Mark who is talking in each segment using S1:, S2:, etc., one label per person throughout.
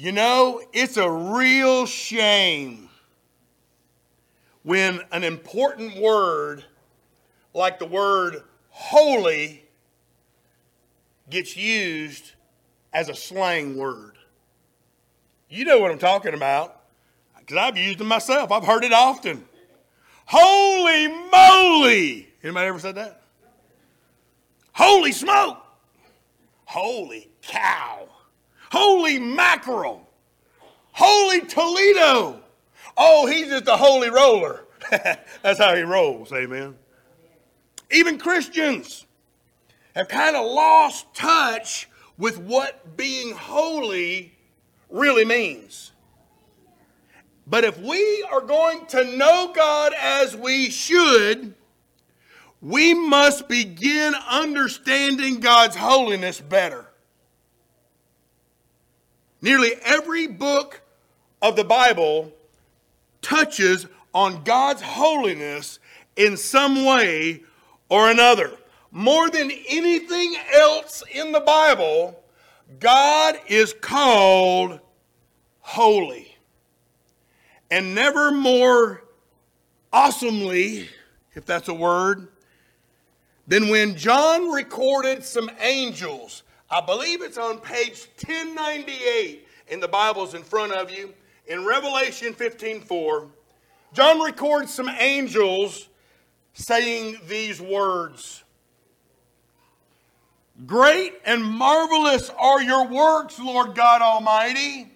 S1: You know, it's a real shame when an important word like the word holy gets used as a slang word. You know what I'm talking about because I've used them myself. I've heard it often. Holy moly! Anybody ever said that? Holy smoke! Holy cow! Holy mackerel! Holy Toledo! Oh, he's just a holy roller. That's how he rolls, amen. Even Christians have kind of lost touch with what being holy really means. But if we are going to know God as we should, we must begin understanding God's holiness better. Nearly every book of the Bible touches on God's holiness in some way or another. More than anything else in the Bible, God is called holy. And never more awesomely, if that's a word, than when John recorded some angels. I believe it's on page 1098 in the Bibles in front of you. In Revelation 15:4, John records some angels saying these words. Great and marvelous are your works, Lord God Almighty.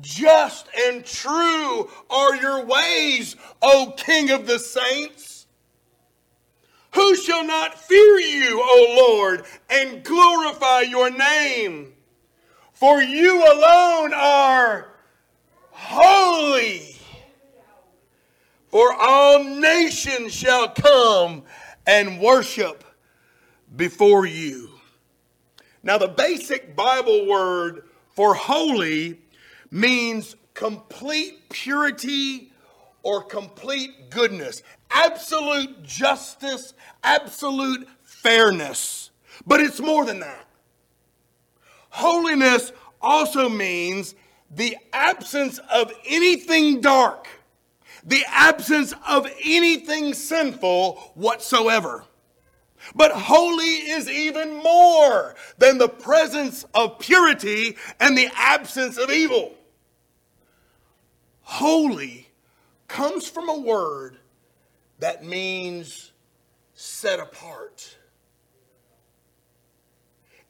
S1: Just and true are your ways, O King of the saints. Who shall not fear you, O Lord, and glorify your name? For you alone are holy. For all nations shall come and worship before you. Now, the basic Bible word for holy means complete purity or complete goodness, absolute justice, absolute fairness. But it's more than that. Holiness also means the absence of anything dark, the absence of anything sinful whatsoever. But holy is even more than the presence of purity and the absence of evil. Holy comes from a word that means set apart.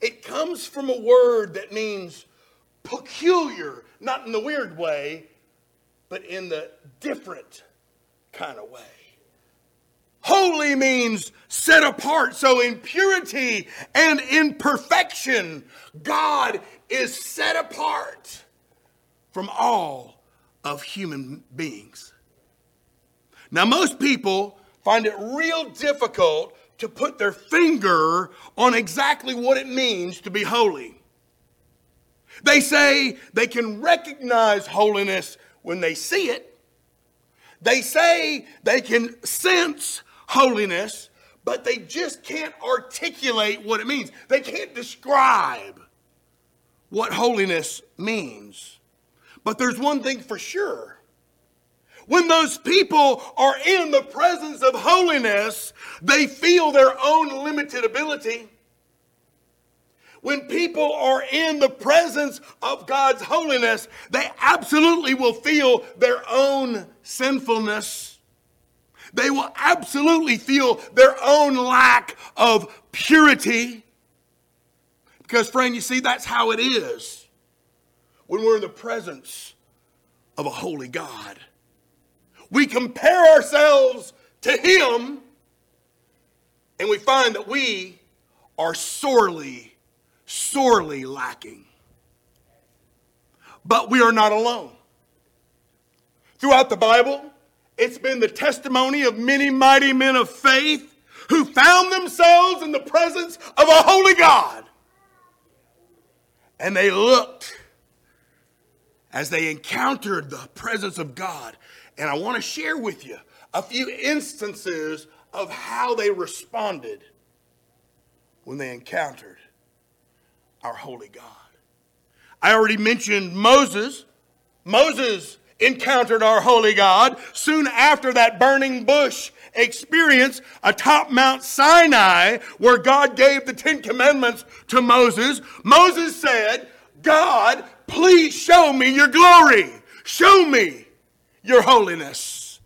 S1: It comes from a word that means peculiar, not in the weird way, but in the different kind of way. Holy means set apart. So, in purity and in perfection, God is set apart from all of human beings. Now, most people find it real difficult to put their finger on exactly what it means to be holy. They say they can recognize holiness when they see it. They say they can sense holiness, but they just can't articulate what it means. They can't describe what holiness means. But there's one thing for sure. When those people are in the presence of holiness, they feel their own limited ability. When people are in the presence of God's holiness, they absolutely will feel their own sinfulness they will absolutely feel their own lack of purity. Because, friend, you see, that's how it is when we're in the presence of a holy God. We compare ourselves to Him and we find that we are sorely, sorely lacking. But we are not alone. Throughout the Bible, it's been the testimony of many mighty men of faith who found themselves in the presence of a holy God. And they looked as they encountered the presence of God. And I want to share with you a few instances of how they responded when they encountered our holy God. I already mentioned Moses. Moses encountered our holy God soon after that burning bush experience atop Mount Sinai where God gave the Ten Commandments to Moses. Moses said, God, please show me your glory. Show me your holiness.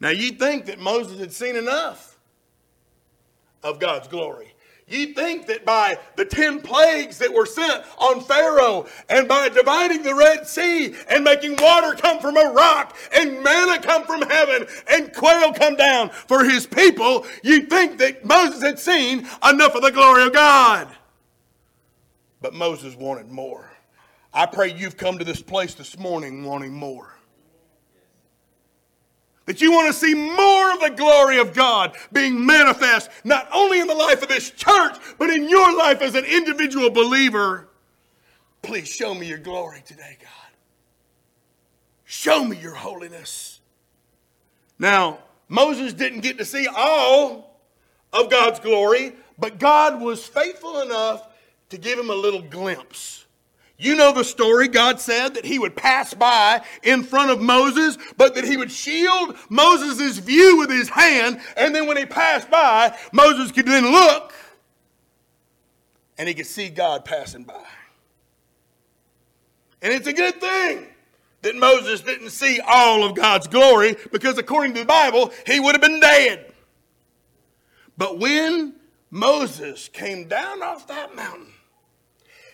S1: Now you think that Moses had seen enough of God's glory. You think that by the ten plagues that were sent on Pharaoh and by dividing the Red Sea and making water come from a rock and manna come from heaven and quail come down for his people, you think that Moses had seen enough of the glory of God. But Moses wanted more. I pray you've come to this place this morning wanting more. That you want to see more of the glory of God being manifest, not only in the life of this church, but in your life as an individual believer. Please show me your glory today, God. Show me your holiness. Now, Moses didn't get to see all of God's glory, but God was faithful enough to give him a little glimpse. You know the story. God said that he would pass by in front of Moses, but that he would shield Moses' view with his hand. And then when he passed by, Moses could then look and he could see God passing by. And it's a good thing that Moses didn't see all of God's glory because according to the Bible, he would have been dead. But when Moses came down off that mountain,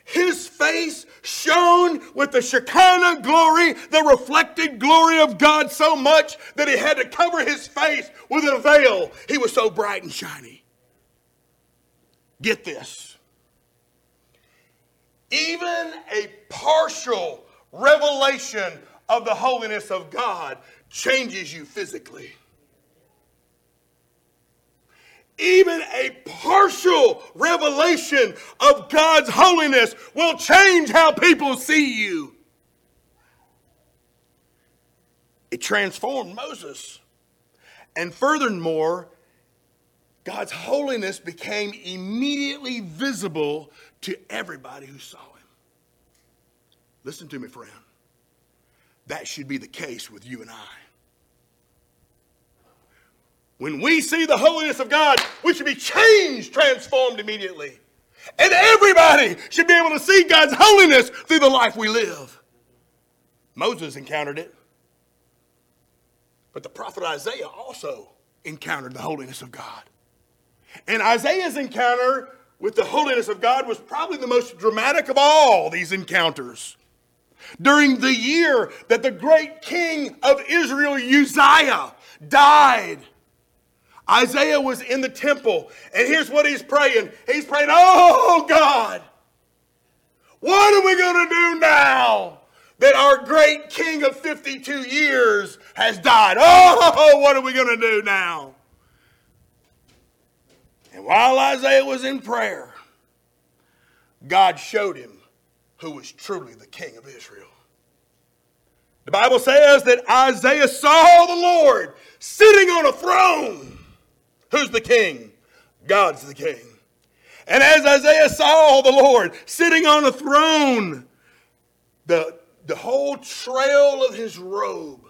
S1: his face shone with the Shekinah glory, the reflected glory of God, so much that he had to cover his face with a veil. He was so bright and shiny. Get this. Even a partial revelation of the holiness of God changes you physically even a partial revelation of God's holiness will change how people see you. It transformed Moses. And furthermore, God's holiness became immediately visible to everybody who saw him. Listen to me, friend. That should be the case with you and I. When we see the holiness of God, we should be changed, transformed immediately. And everybody should be able to see God's holiness through the life we live. Moses encountered it. But the prophet Isaiah also encountered the holiness of God. And Isaiah's encounter with the holiness of God was probably the most dramatic of all these encounters. During the year that the great king of Israel, Uzziah, died, Isaiah was in the temple, and here's what he's praying. He's praying, Oh God, what are we going to do now that our great king of 52 years has died? Oh, what are we going to do now? And while Isaiah was in prayer, God showed him who was truly the king of Israel. The Bible says that Isaiah saw the Lord sitting on a throne Who's the king? God's the king. And as Isaiah saw the Lord sitting on a throne, the, the whole trail of his robe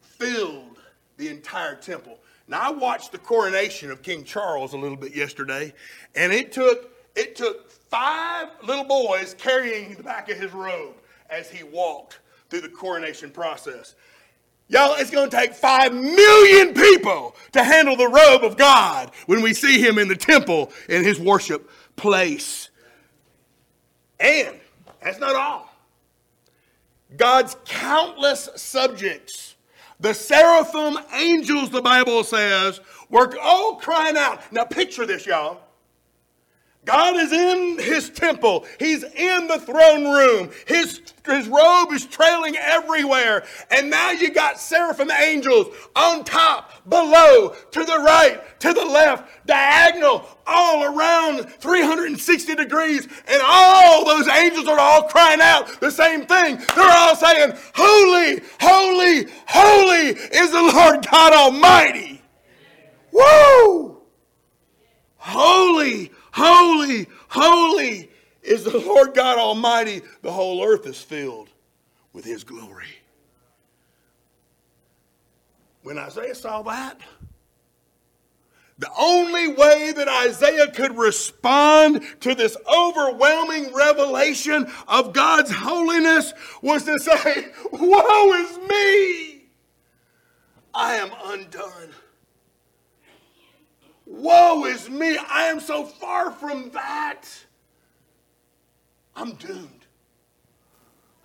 S1: filled the entire temple. Now I watched the coronation of King Charles a little bit yesterday, and it took it took five little boys carrying the back of his robe as he walked through the coronation process. Y'all, it's going to take five million people to handle the robe of God when we see him in the temple in his worship place. And that's not all. God's countless subjects, the seraphim angels, the Bible says, were all crying out. Now, picture this, y'all. God is in his temple. He's in the throne room. His, his robe is trailing everywhere. And now you got seraphim angels on top, below, to the right, to the left, diagonal, all around 360 degrees. And all those angels are all crying out the same thing. They're all saying, Holy, holy, holy is the Lord God Almighty. Woo! Holy, holy, holy is the Lord God Almighty. The whole earth is filled with his glory. When Isaiah saw that, the only way that Isaiah could respond to this overwhelming revelation of God's holiness was to say, Woe is me! I am undone. Woe is me! I am so far from that. I'm doomed.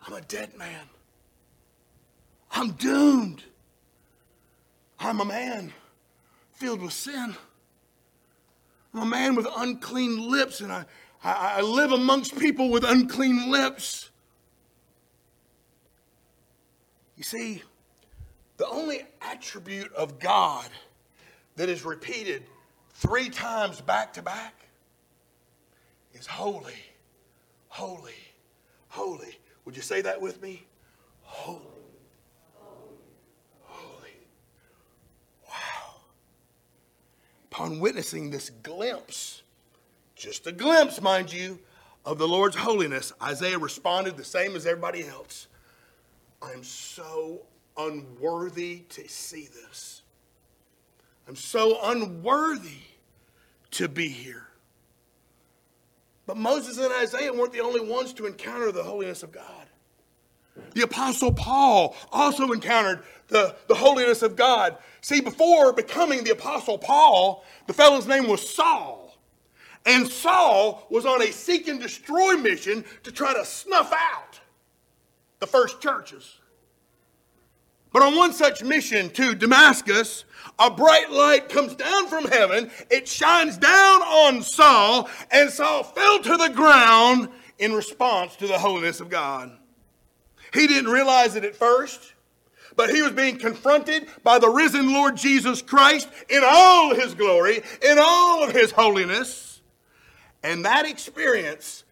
S1: I'm a dead man. I'm doomed. I'm a man filled with sin. I'm a man with unclean lips, and I, I, I live amongst people with unclean lips. You see, the only attribute of God that is repeated three times back to back is holy, holy, holy. Would you say that with me? Holy. Holy. Wow. Upon witnessing this glimpse, just a glimpse, mind you, of the Lord's holiness, Isaiah responded the same as everybody else. I'm so unworthy to see this. I'm so unworthy to be here. But Moses and Isaiah weren't the only ones to encounter the holiness of God. The Apostle Paul also encountered the, the holiness of God. See, before becoming the Apostle Paul, the fellow's name was Saul. And Saul was on a seek and destroy mission to try to snuff out the first churches. But on one such mission to Damascus, a bright light comes down from heaven. It shines down on Saul, and Saul fell to the ground in response to the holiness of God. He didn't realize it at first, but he was being confronted by the risen Lord Jesus Christ in all his glory, in all of his holiness. And that experience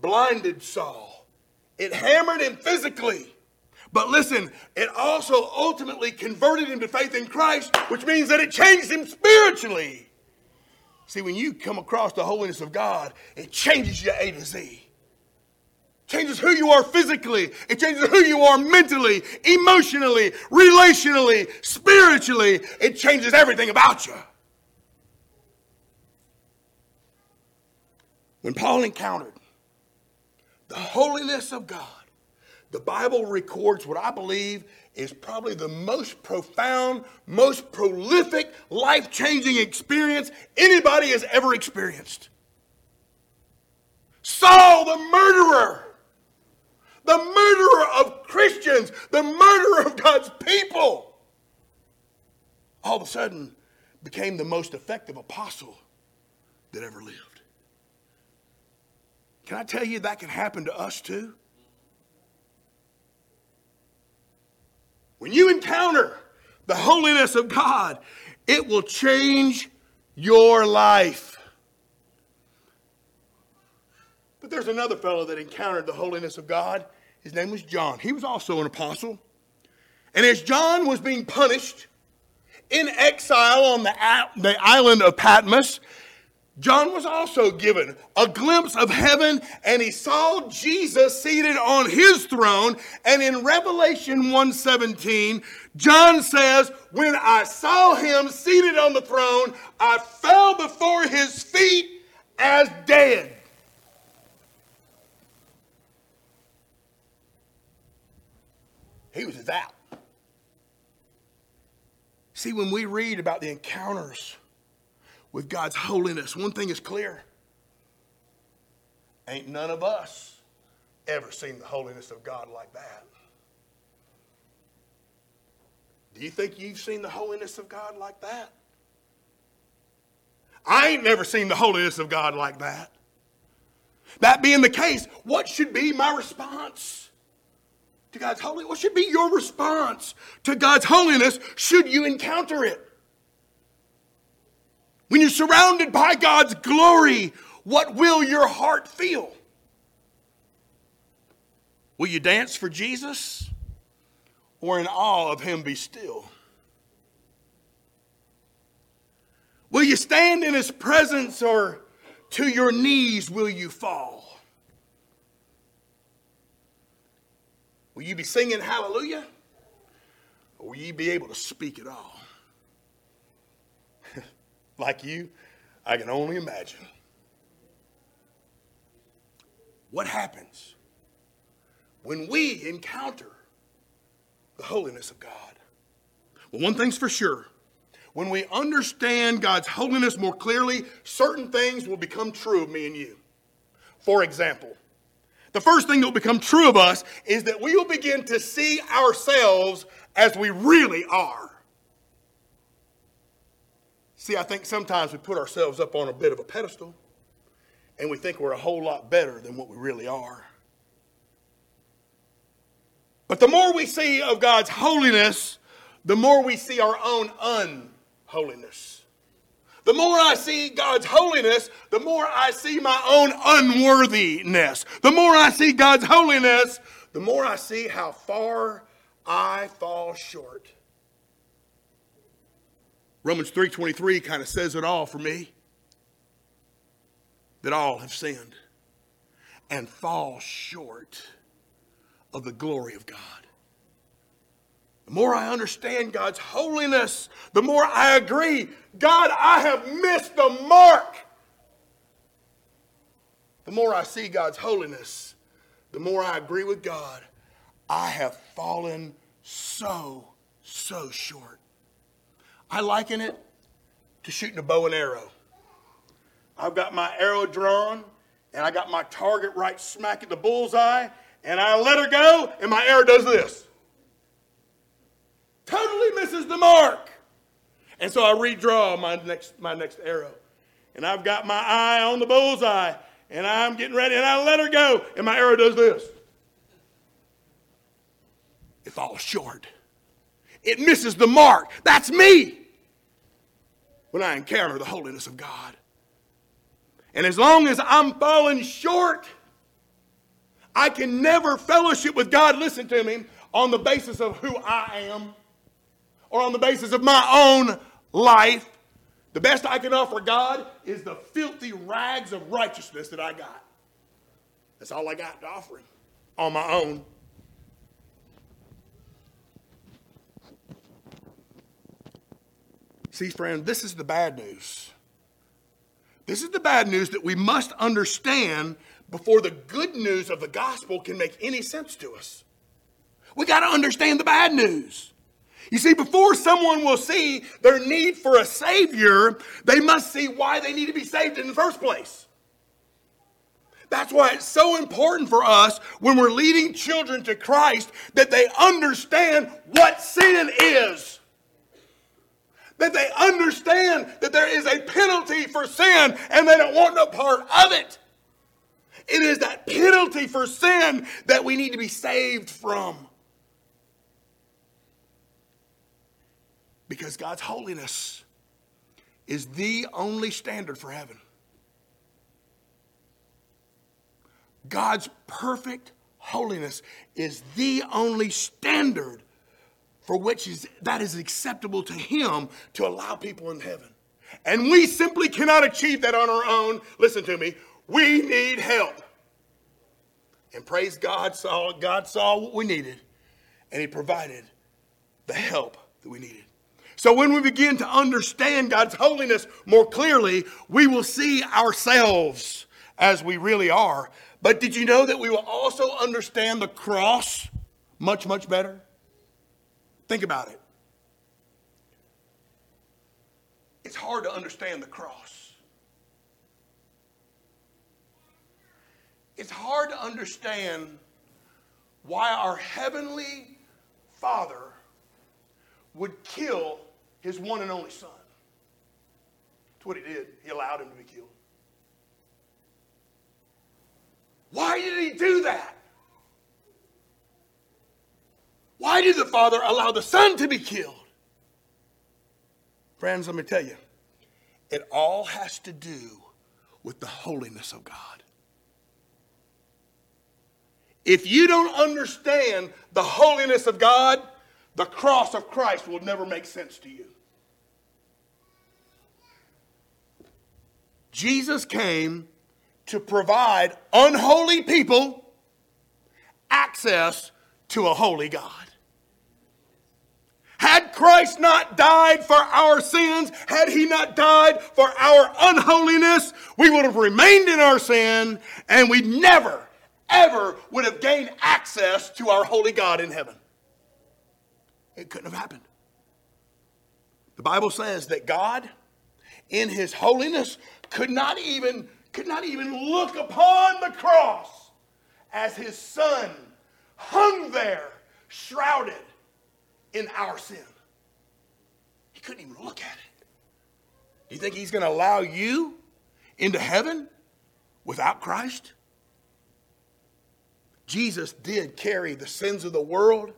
S1: blinded Saul. It hammered him physically. But listen, it also ultimately converted him to faith in Christ, which means that it changed him spiritually. See, when you come across the holiness of God, it changes you A to Z changes who you are physically. It changes who you are mentally, emotionally, relationally, spiritually. It changes everything about you. When Paul encountered the holiness of God, the Bible records what I believe is probably the most profound, most prolific, life changing experience anybody has ever experienced. Saul the murderer the murderer of Christians, the murderer of God's people, all of a sudden became the most effective apostle that ever lived. Can I tell you that can happen to us too? When you encounter the holiness of God, it will change your life. But there's another fellow that encountered the holiness of God, his name was John. He was also an apostle. And as John was being punished in exile on the, island of Patmos, John was also given a glimpse of heaven and he saw Jesus seated on his throne. And in Revelation 1:17, John says, "When I saw him seated on the throne, I fell before his feet as dead." He was out. See, when we read about the encounters with God's holiness, one thing is clear. Ain't none of us ever seen the holiness of God like that. Do you think you've seen the holiness of God like that? I ain't never seen the holiness of God like that. That being the case, what should be my response? to God's holiness? What should be your response to God's holiness should you encounter it? When you're surrounded by God's glory, what will your heart feel? Will you dance for Jesus or in awe of Him be still? Will you stand in His presence or to your knees will you fall? Will you be singing hallelujah or will you be able to speak it all? Like you, I can only imagine. What happens when we encounter the holiness of God? Well, one thing's for sure. When we understand God's holiness more clearly, certain things will become true of me and you. For example, the first thing that will become true of us is that we will begin to see ourselves as we really are. See, I think sometimes we put ourselves up on a bit of a pedestal and we think we're a whole lot better than what we really are. But the more we see of God's holiness, the more we see our own unholiness. The more I see God's holiness, the more I see my own unworthiness. The more I see God's holiness, the more I see how far I fall short. Romans 3:23 kind of says it all for me. That all have sinned and fall short of the glory of God. The more I understand God's holiness, the more I agree, God, I have missed the mark. The more I see God's holiness, the more I agree with God, I have fallen so, so short. I liken it to shooting a bow and arrow. I've got my arrow drawn, and I got my target right smack at the bullseye, and I let her go, and my arrow does this. Totally misses the mark. And so I redraw my next, my next arrow. And I've got my eye on the bullseye, and I'm getting ready, and I let her go, and my arrow does this. It falls short. It misses the mark. That's me when I encounter the holiness of God. And as long as I'm falling short, I can never fellowship with God, listen to me, on the basis of who I am or on the basis of my own life. The best I can offer God is the filthy rags of righteousness that I got. That's all I got to offer Him on my own. See, friend, this is the bad news. This is the bad news that we must understand before the good news of the gospel can make any sense to us. We got to understand the bad news. You see, before someone will see their need for a Savior, they must see why they need to be saved in the first place. That's why it's so important for us when we're leading children to Christ that they understand what sin is that they understand that there is a penalty for sin and they don't want no part of it. It is that penalty for sin that we need to be saved from. Because God's holiness is the only standard for heaven. God's perfect holiness is the only standard for which is, that is acceptable to Him to allow people in heaven. And we simply cannot achieve that on our own. Listen to me. We need help. And praise God, saw, God saw what we needed, and He provided the help that we needed. So when we begin to understand God's holiness more clearly, we will see ourselves as we really are. But did you know that we will also understand the cross much, much better? Think about it. It's hard to understand the cross. It's hard to understand why our heavenly Father would kill his one and only Son. That's what he did. He allowed him to be killed. Why did he do that? Why did the Father allow the Son to be killed? Friends, let me tell you, it all has to do with the holiness of God. If you don't understand the holiness of God, the cross of Christ will never make sense to you. Jesus came to provide unholy people access to a holy God. Had Christ not died for our sins, had he not died for our unholiness, we would have remained in our sin and we never, ever would have gained access to our holy God in heaven. It couldn't have happened. The Bible says that God, in his holiness, could not even, could not even look upon the cross as his son hung there, shrouded in our sin. He couldn't even look at it. Do you think he's going to allow you into heaven without Christ? Jesus did carry the sins of the world.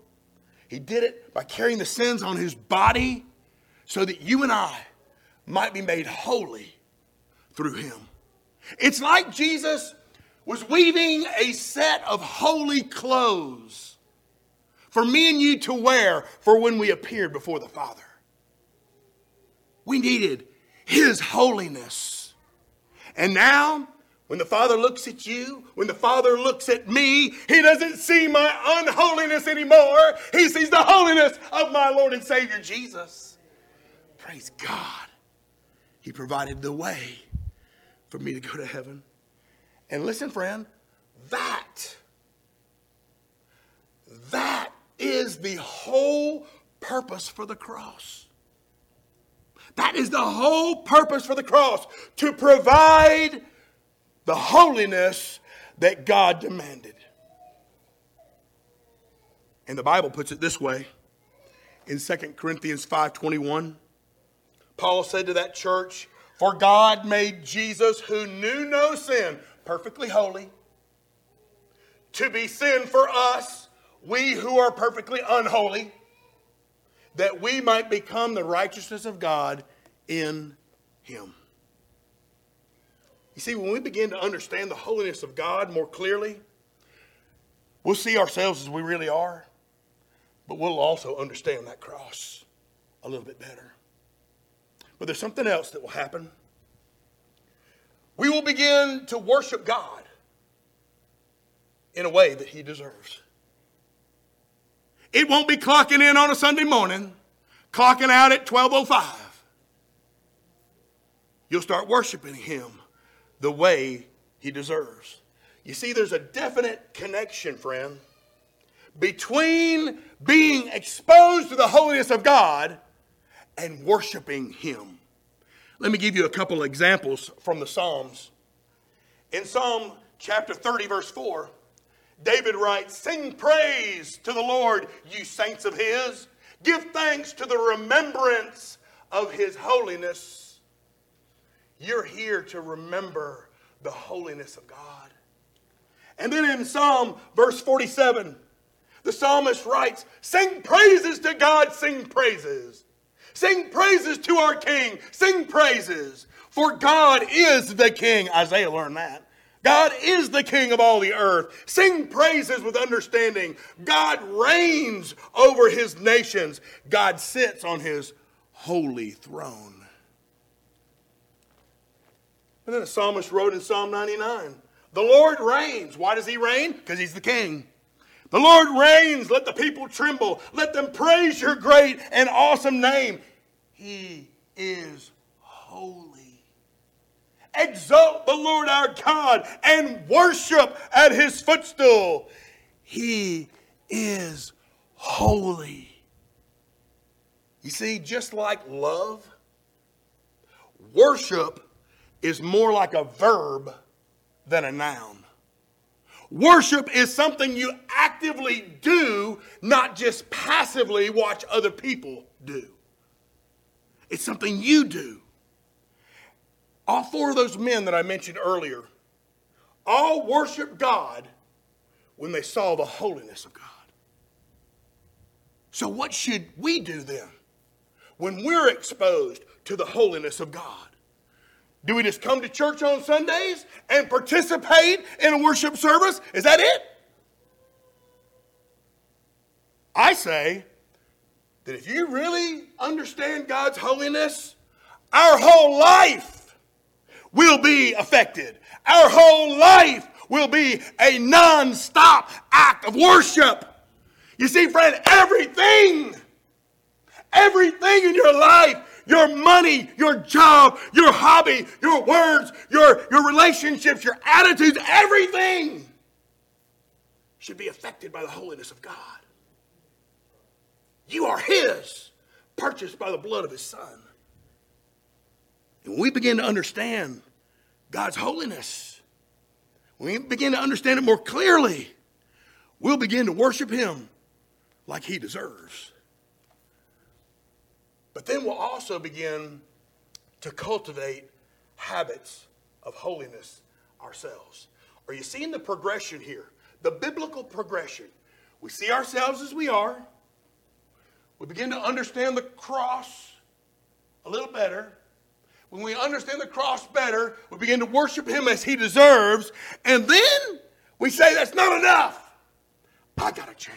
S1: He did it by carrying the sins on his body so that you and I might be made holy through him. It's like Jesus was weaving a set of holy clothes for me and you to wear for when we appeared before the Father. We needed his holiness. And now, when the Father looks at you, when the Father looks at me, He doesn't see my unholiness anymore. He sees the holiness of my Lord and Savior Jesus. Praise God. He provided the way for me to go to heaven. And listen, friend, that, that is the whole purpose for the cross. That is the whole purpose for the cross to provide the holiness that God demanded. And the Bible puts it this way in 2 Corinthians 5:21. Paul said to that church, "For God made Jesus who knew no sin perfectly holy to be sin for us, we who are perfectly unholy, that we might become the righteousness of God in him." You see, when we begin to understand the holiness of God more clearly, we'll see ourselves as we really are, but we'll also understand that cross a little bit better. But there's something else that will happen. We will begin to worship God in a way that He deserves. It won't be clocking in on a Sunday morning, clocking out at 1205. You'll start worshiping Him the way he deserves. You see, there's a definite connection, friend, between being exposed to the holiness of God and worshiping him. Let me give you a couple examples from the Psalms. In Psalm chapter 30, verse 4, David writes, Sing praise to the Lord, you saints of his. Give thanks to the remembrance of his holiness you're here to remember the holiness of God. And then in Psalm verse 47, the psalmist writes, Sing praises to God, sing praises. Sing praises to our King, sing praises. For God is the King. Isaiah learned that. God is the King of all the earth. Sing praises with understanding. God reigns over his nations. God sits on his holy throne. And then the psalmist wrote in Psalm 99 The Lord reigns. Why does he reign? Because he's the king. The Lord reigns. Let the people tremble. Let them praise your great and awesome name. He is holy. Exalt the Lord our God and worship at his footstool. He is holy. You see, just like love, worship is more like a verb than a noun. Worship is something you actively do, not just passively watch other people do. It's something you do. All four of those men that I mentioned earlier all worshiped God when they saw the holiness of God. So, what should we do then when we're exposed to the holiness of God? Do we just come to church on Sundays and participate in a worship service? Is that it? I say that if you really understand God's holiness, our whole life will be affected. Our whole life will be a non stop act of worship. You see, friend, everything, everything in your life, your money, your job, your hobby, your words, your, your relationships, your attitudes, everything should be affected by the holiness of God. You are His, purchased by the blood of His Son. And when we begin to understand God's holiness, when we begin to understand it more clearly, we'll begin to worship Him like He deserves. But then we'll also begin to cultivate habits of holiness ourselves. Are you seeing the progression here? The biblical progression. We see ourselves as we are. We begin to understand the cross a little better. When we understand the cross better, we begin to worship Him as He deserves. And then we say, that's not enough. I got to change.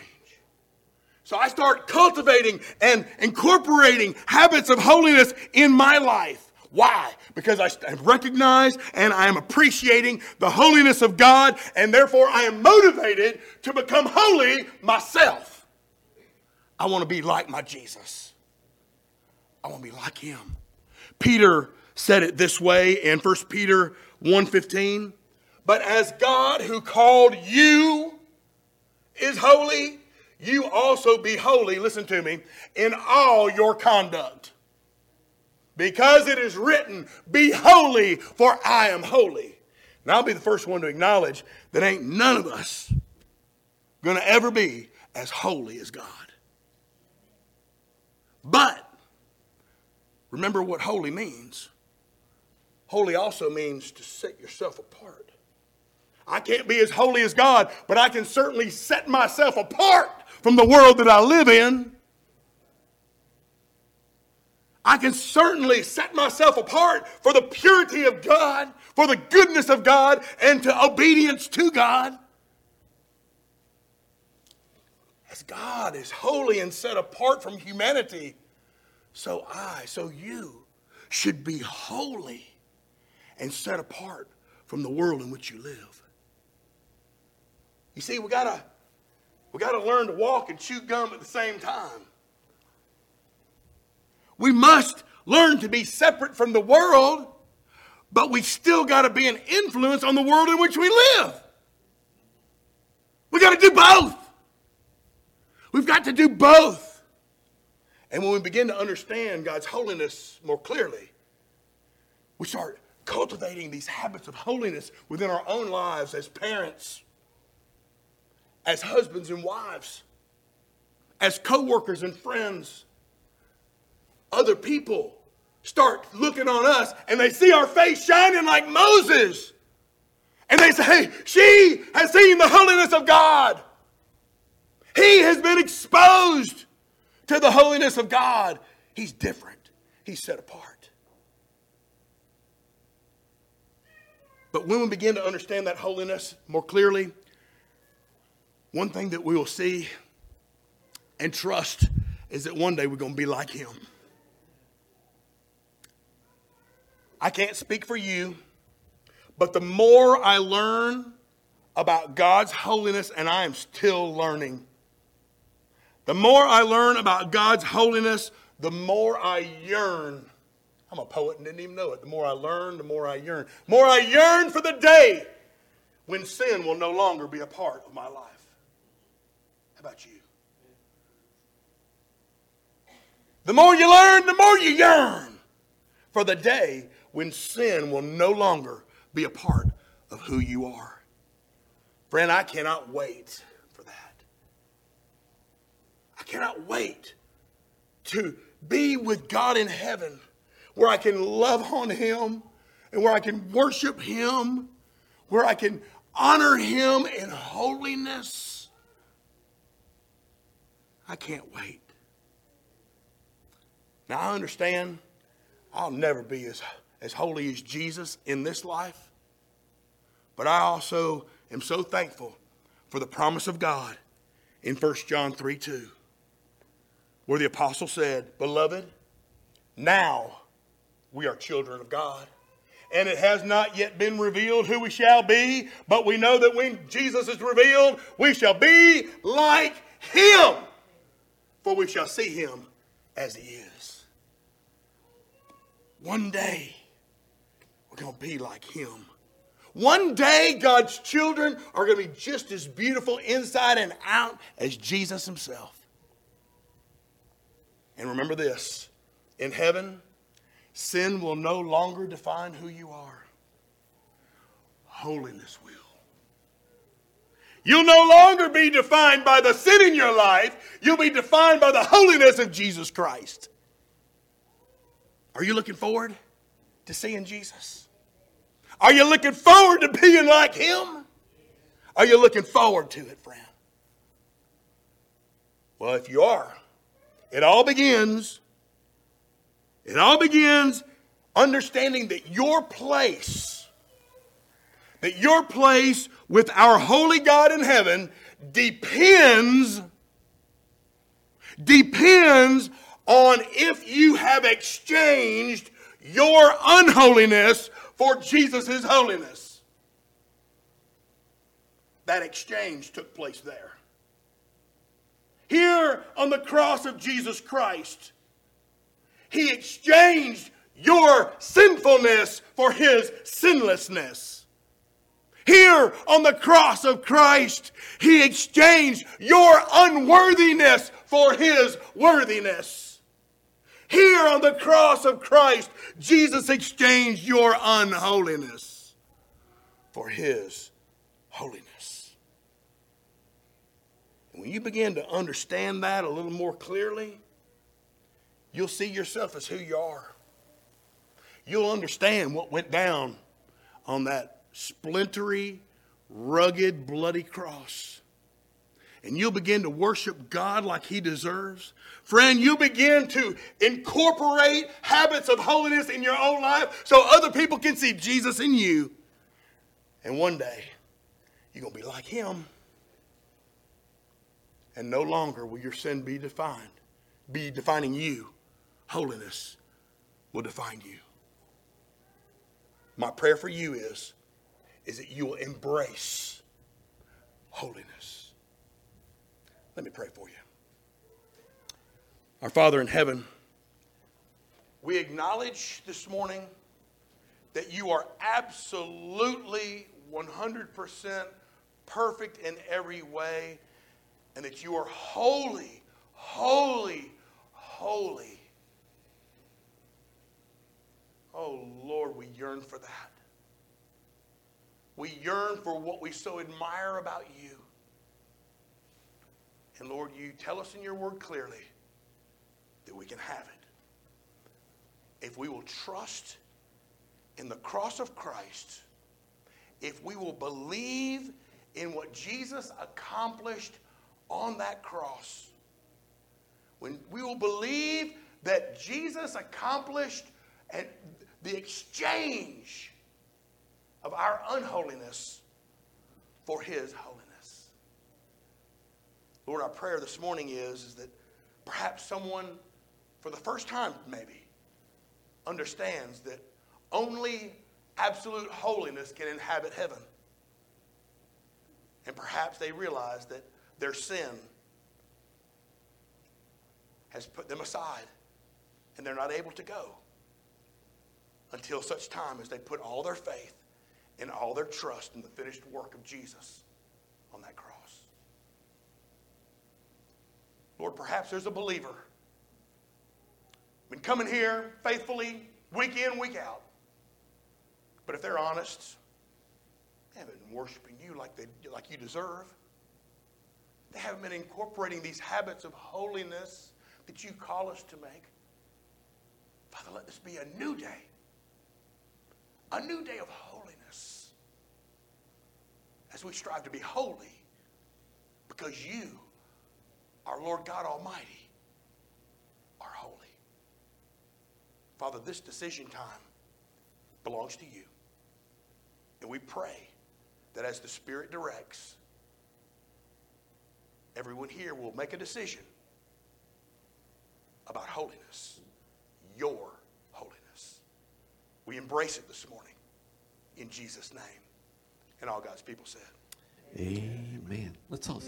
S1: So I start cultivating and incorporating habits of holiness in my life. Why? Because I recognize and I am appreciating the holiness of God, and therefore I am motivated to become holy myself. I want to be like my Jesus. I want to be like him. Peter said it this way in 1 Peter 1:15, "But as God who called you is holy, you also be holy, listen to me, in all your conduct." Because it is written, Be holy, for I am holy. And I'll be the first one to acknowledge that ain't none of us going to ever be as holy as God. But remember what holy means. Holy also means to set yourself apart. I can't be as holy as God, but I can certainly set myself apart from the world that I live in. I can certainly set myself apart for the purity of God, for the goodness of God, and to obedience to God. As God is holy and set apart from humanity, so I, so you, should be holy and set apart from the world in which you live. You see, we gotta we gotta learn to walk and chew gum at the same time. We must learn to be separate from the world, but we still got to be an influence on the world in which we live. We got to do both. We've got to do both. And when we begin to understand God's holiness more clearly, we start cultivating these habits of holiness within our own lives as parents, as husbands and wives, as co workers and friends other people start looking on us and they see our face shining like Moses. And they say, hey, she has seen the holiness of God. He has been exposed to the holiness of God. He's different, he's set apart. But when we begin to understand that holiness more clearly, one thing that we will see and trust is that one day we're going to be like him. I can't speak for you, but the more I learn about God's holiness, and I am still learning, the more I learn about God's holiness, the more I yearn. I'm a poet and didn't even know it. The more I learn, the more I yearn. The more I yearn for the day when sin will no longer be a part of my life. How about you? The more you learn, the more you yearn for the day when sin will no longer be a part of who you are. Friend, I cannot wait cannot wait to be with God in heaven where I can love on Him and where I can worship Him, where I can honor Him in holiness. I can't wait. Now, I understand I'll never be as as holy as Jesus in this life. But I also am so thankful for the promise of God in 1 John 3 2, where the apostle said, Beloved, now we are children of God. And it has not yet been revealed who we shall be, but we know that when Jesus is revealed, we shall be like him, for we shall see him as he is. One day, we're going to be like him. One day, God's children are going to be just as beautiful inside and out as Jesus himself. And remember this in heaven, sin will no longer define who you are, holiness will. You'll no longer be defined by the sin in your life, you'll be defined by the holiness of Jesus Christ. Are you looking forward to seeing Jesus? Are you looking forward to being like him? Are you looking forward to it, friend? Well, if you are, it all begins, it all begins understanding that your place, that your place with our holy God in heaven depends, depends on if you have exchanged your unholiness for Jesus' holiness. That exchange took place there. Here on the cross of Jesus Christ, He exchanged your sinfulness for His sinlessness. Here on the cross of Christ, He exchanged your unworthiness for His worthiness. Here on the cross of Christ, Jesus exchanged your unholiness for His holiness. When you begin to understand that a little more clearly, you'll see yourself as who you are. You'll understand what went down on that splintery, rugged, bloody cross. And you'll begin to worship God like He deserves. Friend, you begin to incorporate habits of holiness in your own life so other people can see Jesus in you. And one day, you're going to be like Him and no longer will your sin be defined, be defining you. Holiness will define you. My prayer for you is, is that you will embrace holiness. Let me pray for you. Our Father in heaven, we acknowledge this morning that you are absolutely 100% perfect in every way and that you are holy, holy, holy. Oh, Lord, we yearn for that. We yearn for what we so admire about you. And Lord, you tell us in your word clearly that we can have it. If we will trust in the cross of Christ, if we will believe in what Jesus accomplished on that cross. When we will believe that Jesus accomplished and the exchange of our unholiness for his holiness. Lord, our prayer this morning is, is that perhaps someone, for the first time maybe, understands that only absolute holiness can inhabit heaven. And perhaps they realize that their sin has put them aside, and they're not able to go until such time as they put all their faith and all their trust in the finished work of Jesus on that cross. Lord, perhaps there's a believer been coming here faithfully week in, week out. But if they're honest, they haven't been worshiping you like, they, like you deserve. They haven't been incorporating these habits of holiness that you call us to make. Father, let this be a new day, a new day of holiness as we strive to be holy because you, our Lord God Almighty, are holy. Father, this decision time belongs to you. And we pray that as the Spirit directs, everyone here will make a decision about holiness, your holiness. We embrace it this morning in Jesus' name. And all God's people said,
S2: Amen. Amen. Let's all.